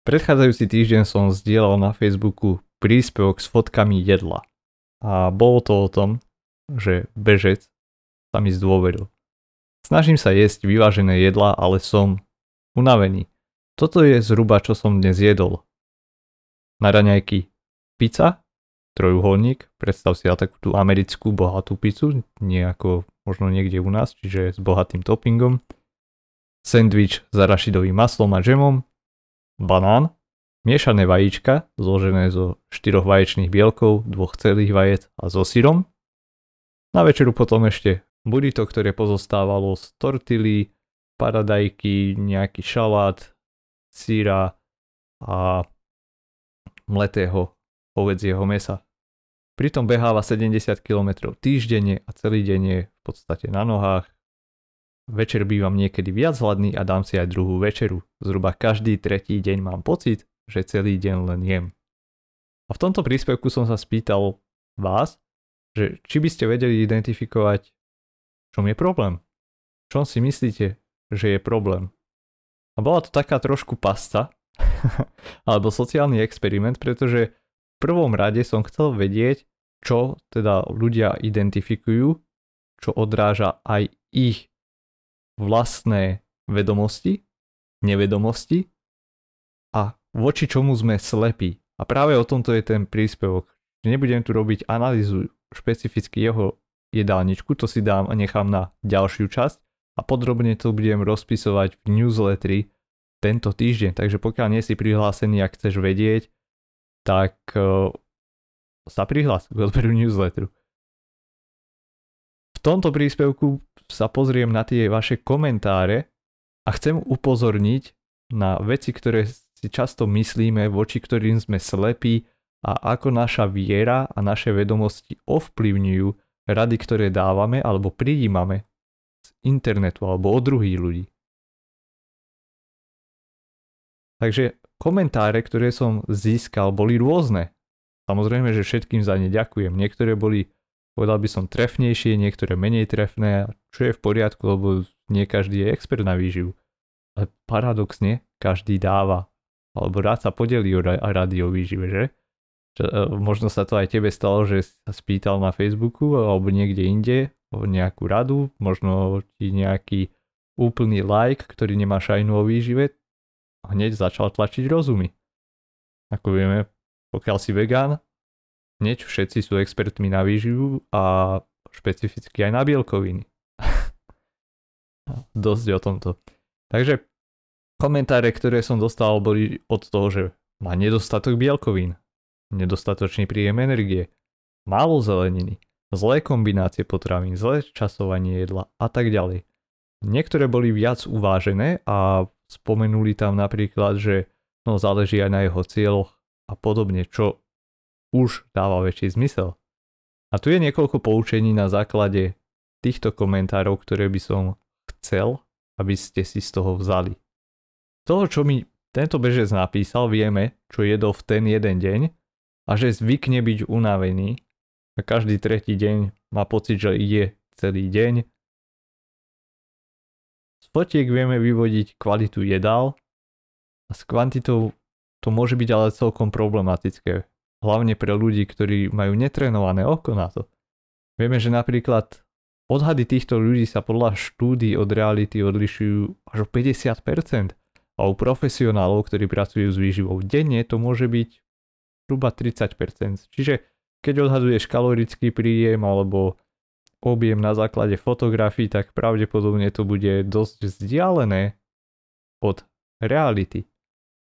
Predchádzajúci týždeň som zdieľal na Facebooku príspevok s fotkami jedla. A bolo to o tom, že bežec sa mi zdôveril. Snažím sa jesť vyvážené jedla, ale som unavený. Toto je zhruba čo som dnes jedol. Na raňajky pizza, trojuholník, predstav si takú tú americkú bohatú pizzu, nie ako možno niekde u nás, čiže s bohatým toppingom, sendvič s arašidovým maslom a džemom, banán, miešané vajíčka zložené zo štyroch vaječných bielkov, dvoch celých vajec a so syrom. Na večeru potom ešte burrito, ktoré pozostávalo z tortily, paradajky, nejaký šalát, síra a mletého hovedzieho mesa. Pritom beháva 70 km týždenne a celý deň je v podstate na nohách, Večer bývam niekedy viac hladný a dám si aj druhú večeru. Zhruba každý tretí deň mám pocit, že celý deň len jem. A v tomto príspevku som sa spýtal vás, že či by ste vedeli identifikovať, čom je problém. Čom si myslíte, že je problém. A bola to taká trošku pasta, alebo sociálny experiment, pretože v prvom rade som chcel vedieť, čo teda ľudia identifikujú, čo odráža aj ich vlastné vedomosti, nevedomosti a voči čomu sme slepí. A práve o tomto je ten príspevok. Nebudem tu robiť analýzu špecificky jeho jedálničku, to si dám a nechám na ďalšiu časť a podrobne to budem rozpisovať v newsletteri tento týždeň. Takže pokiaľ nie si prihlásený a chceš vedieť, tak uh, sa prihlás k odberu newsletteru. Tomto príspevku sa pozriem na tie vaše komentáre a chcem upozorniť na veci, ktoré si často myslíme, voči ktorým sme slepí a ako naša viera a naše vedomosti ovplyvňujú rady, ktoré dávame alebo prijímame z internetu alebo od druhých ľudí. Takže komentáre, ktoré som získal, boli rôzne. Samozrejme, že všetkým za ne ďakujem. Niektoré boli povedal by som trefnejšie, niektoré menej trefné, čo je v poriadku, lebo nie každý je expert na výživu. Ale paradoxne, každý dáva, alebo rád sa podelí o rady o výžive, že? Čo, e, možno sa to aj tebe stalo, že sa spýtal na Facebooku alebo niekde inde o nejakú radu, možno ti nejaký úplný like, ktorý nemá šajnu o výžive, hneď začal tlačiť rozumy. Ako vieme, pokiaľ si vegán, hneď všetci sú expertmi na výživu a špecificky aj na bielkoviny. Dosť o tomto. Takže komentáre, ktoré som dostal, boli od toho, že má nedostatok bielkovín, nedostatočný príjem energie, málo zeleniny, zlé kombinácie potravín, zlé časovanie jedla a tak ďalej. Niektoré boli viac uvážené a spomenuli tam napríklad, že no záleží aj na jeho cieľoch a podobne, čo už dáva väčší zmysel. A tu je niekoľko poučení na základe týchto komentárov, ktoré by som chcel, aby ste si z toho vzali. Z toho, čo mi tento bežec napísal, vieme, čo jedol v ten jeden deň a že zvykne byť unavený a každý tretí deň má pocit, že je celý deň. Z fotiek vieme vyvodiť kvalitu jedál a s kvantitou to môže byť ale celkom problematické hlavne pre ľudí, ktorí majú netrenované oko na to. Vieme, že napríklad odhady týchto ľudí sa podľa štúdí od reality odlišujú až o 50% a u profesionálov, ktorí pracujú s výživou denne, to môže byť zhruba 30%. Čiže keď odhaduješ kalorický príjem alebo objem na základe fotografií, tak pravdepodobne to bude dosť vzdialené od reality.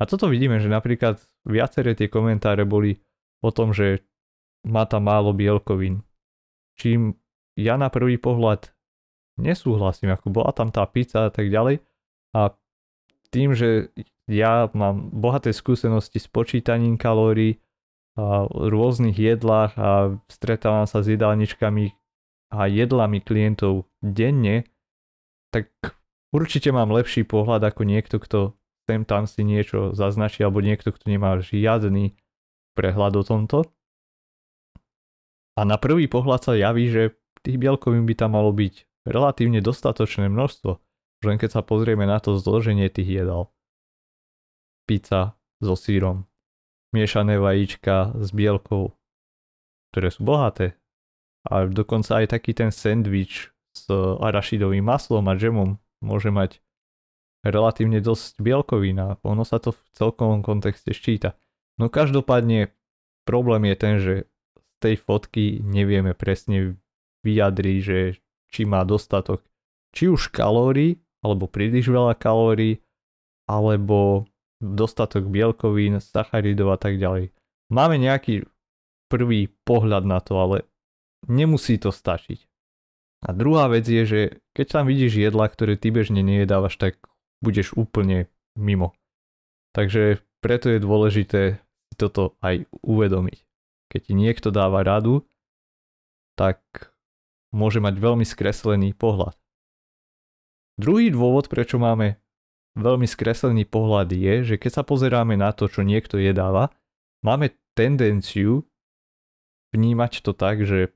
A toto vidíme, že napríklad viaceré tie komentáre boli o tom, že má tam málo bielkovín. Čím ja na prvý pohľad nesúhlasím, ako bola tam tá pizza a tak ďalej. A tým, že ja mám bohaté skúsenosti s počítaním kalórií a rôznych jedlách a stretávam sa s jedálničkami a jedlami klientov denne, tak určite mám lepší pohľad ako niekto, kto sem tam si niečo zaznačí alebo niekto, kto nemá žiadny prehľad o tomto. A na prvý pohľad sa javí, že tých bielkovín by tam malo byť relatívne dostatočné množstvo, len keď sa pozrieme na to zloženie tých jedál. Pizza so sírom, miešané vajíčka s bielkou, ktoré sú bohaté. A dokonca aj taký ten sendvič s arašidovým maslom a džemom môže mať relatívne dosť bielkovín a ono sa to v celkovom kontexte ščíta. No každopádne problém je ten, že z tej fotky nevieme presne vyjadriť, že či má dostatok či už kalórií, alebo príliš veľa kalórií, alebo dostatok bielkovín, sacharidov a tak ďalej. Máme nejaký prvý pohľad na to, ale nemusí to stačiť. A druhá vec je, že keď tam vidíš jedla, ktoré ty bežne nejedávaš, tak budeš úplne mimo. Takže preto je dôležité toto aj uvedomiť. Keď ti niekto dáva radu, tak môže mať veľmi skreslený pohľad. Druhý dôvod, prečo máme veľmi skreslený pohľad je, že keď sa pozeráme na to, čo niekto jedáva, máme tendenciu vnímať to tak, že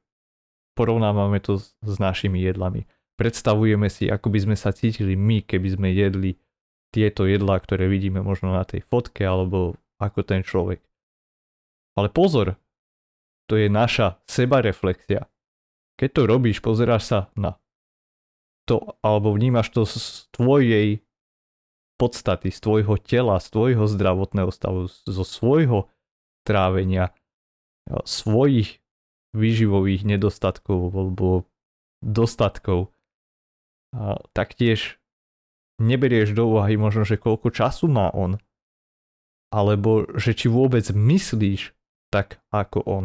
porovnávame to s našimi jedlami. Predstavujeme si, ako by sme sa cítili my, keby sme jedli tieto jedlá, ktoré vidíme možno na tej fotke, alebo ako ten človek. Ale pozor, to je naša sebareflexia. Keď to robíš, pozeráš sa na to, alebo vnímaš to z tvojej podstaty, z tvojho tela, z tvojho zdravotného stavu, zo svojho trávenia, svojich výživových nedostatkov alebo dostatkov. A taktiež neberieš do úvahy možno, že koľko času má on, alebo že či vôbec myslíš tak ako on.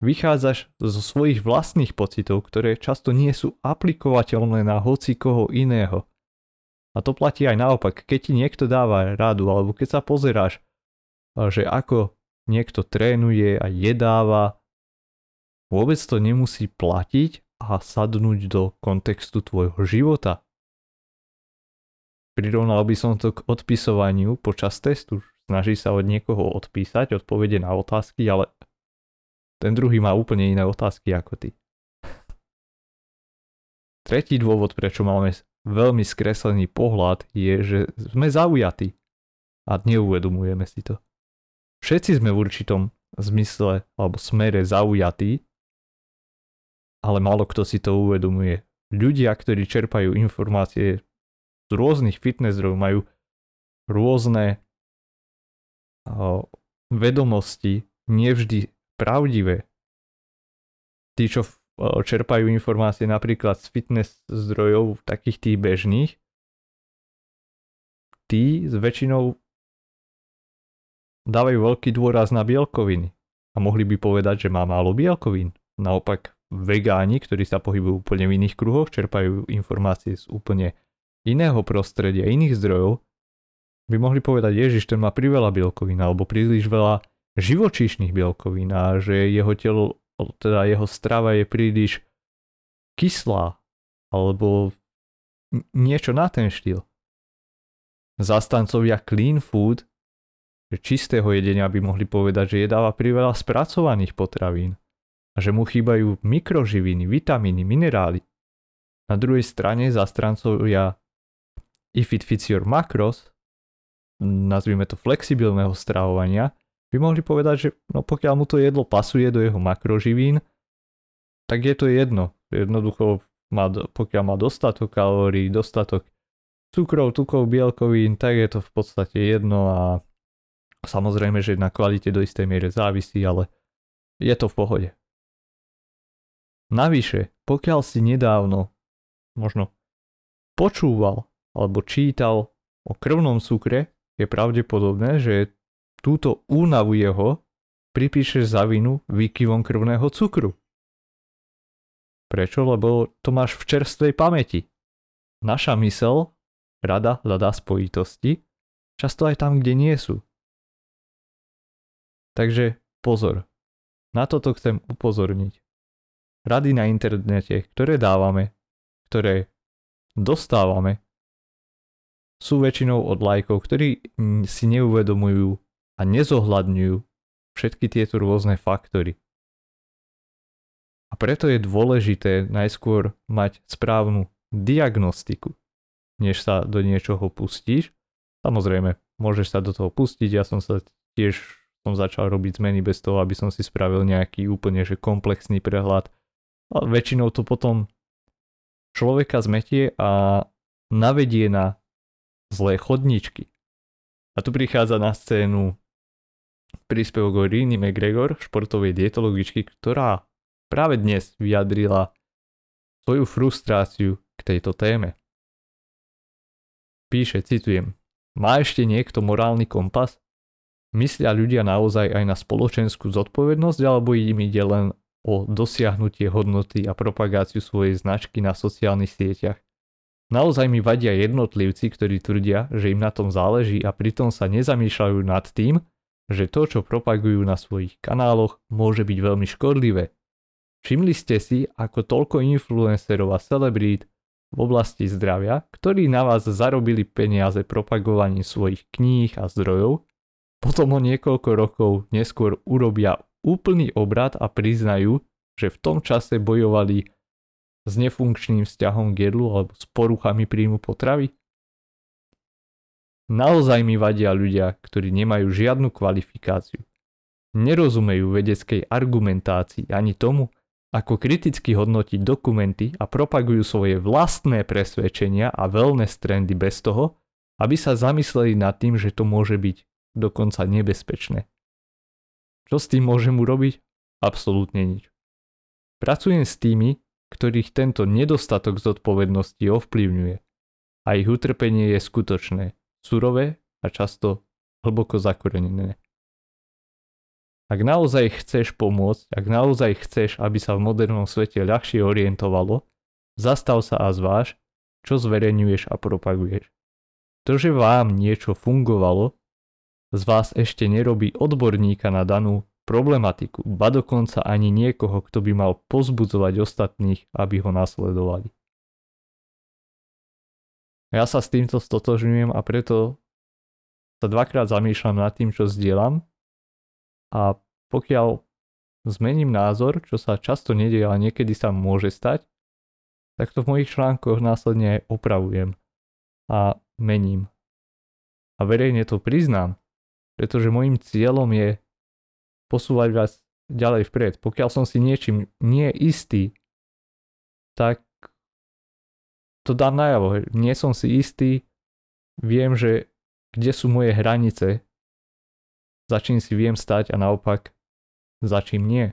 Vychádzaš zo svojich vlastných pocitov, ktoré často nie sú aplikovateľné na hoci koho iného. A to platí aj naopak, keď ti niekto dáva radu, alebo keď sa pozeráš, že ako niekto trénuje a jedáva, vôbec to nemusí platiť a sadnúť do kontextu tvojho života. Prirovnal by som to k odpisovaniu počas testu. Snaží sa od niekoho odpísať odpovede na otázky, ale ten druhý má úplne iné otázky ako ty. Tretí dôvod, prečo máme veľmi skreslený pohľad, je, že sme zaujatí a neuvedomujeme si to. Všetci sme v určitom zmysle alebo smere zaujatí, ale málo kto si to uvedomuje. Ľudia, ktorí čerpajú informácie z rôznych fitness zdrojov, majú rôzne vedomosti, nevždy pravdivé. Tí, čo čerpajú informácie napríklad z fitness zdrojov, takých tých bežných, tí s väčšinou dávajú veľký dôraz na bielkoviny a mohli by povedať, že má málo bielkovín. Naopak vegáni, ktorí sa pohybujú úplne v iných kruhoch, čerpajú informácie z úplne iného prostredia, iných zdrojov, by mohli povedať, Ježiš, ten má priveľa bielkovín alebo príliš veľa živočíšnych bielkovín a že jeho telo, teda jeho strava je príliš kyslá alebo niečo na ten štýl. Zastancovia clean food, že čistého jedenia by mohli povedať, že jedáva priveľa spracovaných potravín a že mu chýbajú mikroživiny, vitamíny, minerály. Na druhej strane zastrancovia if it fits your macros, nazvime to flexibilného stravovania, by mohli povedať, že no pokiaľ mu to jedlo pasuje do jeho makroživín, tak je to jedno. Jednoducho, má, pokiaľ má dostatok kalórií, dostatok cukrov, tukov, bielkovín, tak je to v podstate jedno a samozrejme, že na kvalite do istej miery závisí, ale je to v pohode. Navyše, pokiaľ si nedávno možno počúval alebo čítal o krvnom cukre, je pravdepodobné, že túto únavu jeho pripíšeš za vinu výkyvom krvného cukru. Prečo? Lebo to máš v čerstvej pamäti. Naša mysel rada hľadá spojitosti, často aj tam, kde nie sú. Takže pozor, na toto chcem upozorniť. Rady na internete, ktoré dávame, ktoré dostávame, sú väčšinou od lajkov, ktorí si neuvedomujú a nezohľadňujú všetky tieto rôzne faktory. A preto je dôležité najskôr mať správnu diagnostiku, než sa do niečoho pustíš. Samozrejme, môžeš sa do toho pustiť, ja som sa tiež som začal robiť zmeny bez toho, aby som si spravil nejaký úplne že komplexný prehľad. A väčšinou to potom človeka zmetie a navedie na zlé chodničky. A tu prichádza na scénu príspevok o Rini McGregor, športovej dietologičky, ktorá práve dnes vyjadrila svoju frustráciu k tejto téme. Píše, citujem, má ešte niekto morálny kompas? Myslia ľudia naozaj aj na spoločenskú zodpovednosť alebo im ide len o dosiahnutie hodnoty a propagáciu svojej značky na sociálnych sieťach? Naozaj mi vadia jednotlivci, ktorí tvrdia, že im na tom záleží a pritom sa nezamýšľajú nad tým, že to, čo propagujú na svojich kanáloch, môže byť veľmi škodlivé. Všimli ste si, ako toľko influencerov a celebrít v oblasti zdravia, ktorí na vás zarobili peniaze propagovaním svojich kníh a zdrojov, potom o niekoľko rokov neskôr urobia úplný obrad a priznajú, že v tom čase bojovali s nefunkčným vzťahom k jedlu alebo s poruchami príjmu potravy? Naozaj mi vadia ľudia, ktorí nemajú žiadnu kvalifikáciu. Nerozumejú vedeckej argumentácii ani tomu, ako kriticky hodnotiť dokumenty a propagujú svoje vlastné presvedčenia a wellness trendy bez toho, aby sa zamysleli nad tým, že to môže byť dokonca nebezpečné. Čo s tým môžem urobiť? Absolútne nič. Pracujem s tými, ktorých tento nedostatok zodpovednosti ovplyvňuje. A ich utrpenie je skutočné, surové a často hlboko zakorenené. Ak naozaj chceš pomôcť, ak naozaj chceš, aby sa v modernom svete ľahšie orientovalo, zastav sa a zváž, čo zverejňuješ a propaguješ. To, že vám niečo fungovalo, z vás ešte nerobí odborníka na danú problematiku, ba dokonca ani niekoho, kto by mal pozbudzovať ostatných, aby ho nasledovali. Ja sa s týmto stotožňujem a preto sa dvakrát zamýšľam nad tým, čo zdieľam a pokiaľ zmením názor, čo sa často nedieje, ale niekedy sa môže stať, tak to v mojich článkoch následne aj opravujem a mením. A verejne to priznám, pretože môjim cieľom je posúvať vás ďalej vpred. Pokiaľ som si niečím nie istý, tak to dám najavo. Nie som si istý, viem, že kde sú moje hranice, za čím si viem stať a naopak za čím nie.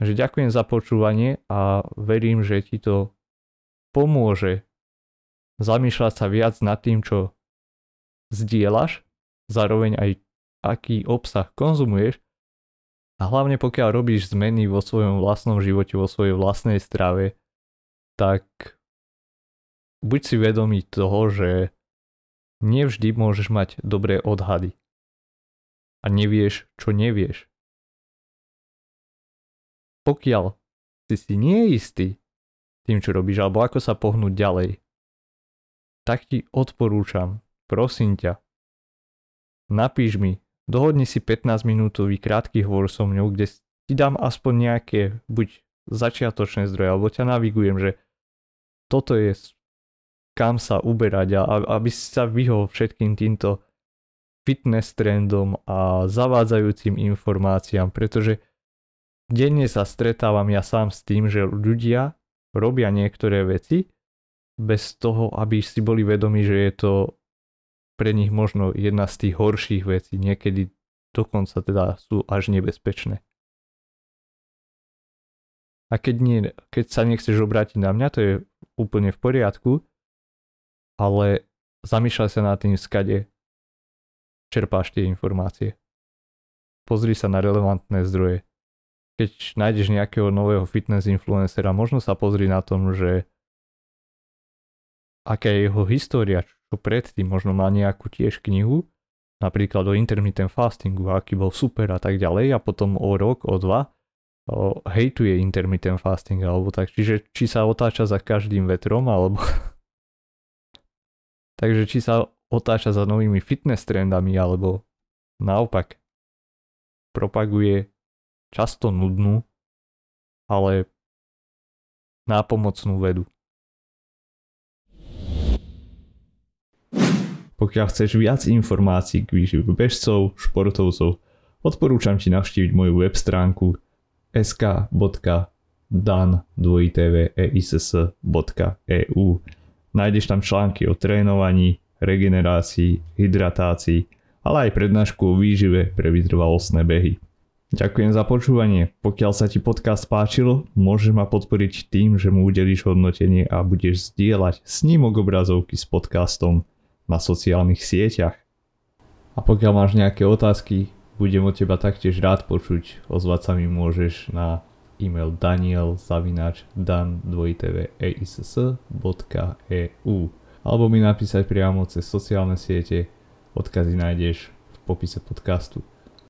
Takže ďakujem za počúvanie a verím, že ti to pomôže zamýšľať sa viac nad tým, čo zdieľaš, zároveň aj aký obsah konzumuješ a hlavne pokiaľ robíš zmeny vo svojom vlastnom živote, vo svojej vlastnej strave, tak buď si vedomý toho, že nevždy môžeš mať dobré odhady a nevieš, čo nevieš. Pokiaľ si si nie istý tým, čo robíš, alebo ako sa pohnúť ďalej, tak ti odporúčam, prosím ťa, napíš mi dohodni si 15 minútový krátky hovor so mňou, kde ti dám aspoň nejaké buď začiatočné zdroje, alebo ťa navigujem, že toto je kam sa uberať a aby sa vyhol všetkým týmto fitness trendom a zavádzajúcim informáciám, pretože denne sa stretávam ja sám s tým, že ľudia robia niektoré veci bez toho, aby si boli vedomi, že je to pre nich možno jedna z tých horších vecí, niekedy dokonca teda sú až nebezpečné. A keď, nie, keď sa nechceš obrátiť na mňa, to je úplne v poriadku, ale zamýšľaj sa nad tým, skade čerpáš tie informácie. Pozri sa na relevantné zdroje. Keď nájdeš nejakého nového fitness influencera, možno sa pozri na tom, že aká je jeho história, čo predtým, možno má nejakú tiež knihu, napríklad o intermittent fastingu, aký bol super a tak ďalej a potom o rok, o dva o, hejtuje intermittent fasting alebo tak, čiže či sa otáča za každým vetrom alebo takže či sa otáča za novými fitness trendami alebo naopak propaguje často nudnú, ale nápomocnú vedu. Pokiaľ chceš viac informácií k výžive bežcov, športovcov, odporúčam ti navštíviť moju web stránku sk.dan2tveis.eu Nájdeš tam články o trénovaní, regenerácii, hydratácii, ale aj prednášku o výžive pre vytrvalostné behy. Ďakujem za počúvanie. Pokiaľ sa ti podcast páčil, môžeš ma podporiť tým, že mu udelíš hodnotenie a budeš zdieľať snímok obrazovky s podcastom na sociálnych sieťach. A pokiaľ máš nejaké otázky, budem od teba taktiež rád počuť. Ozvať sa mi môžeš na e-mail daniel zavinač dan e alebo mi napísať priamo cez sociálne siete. Odkazy nájdeš v popise podcastu.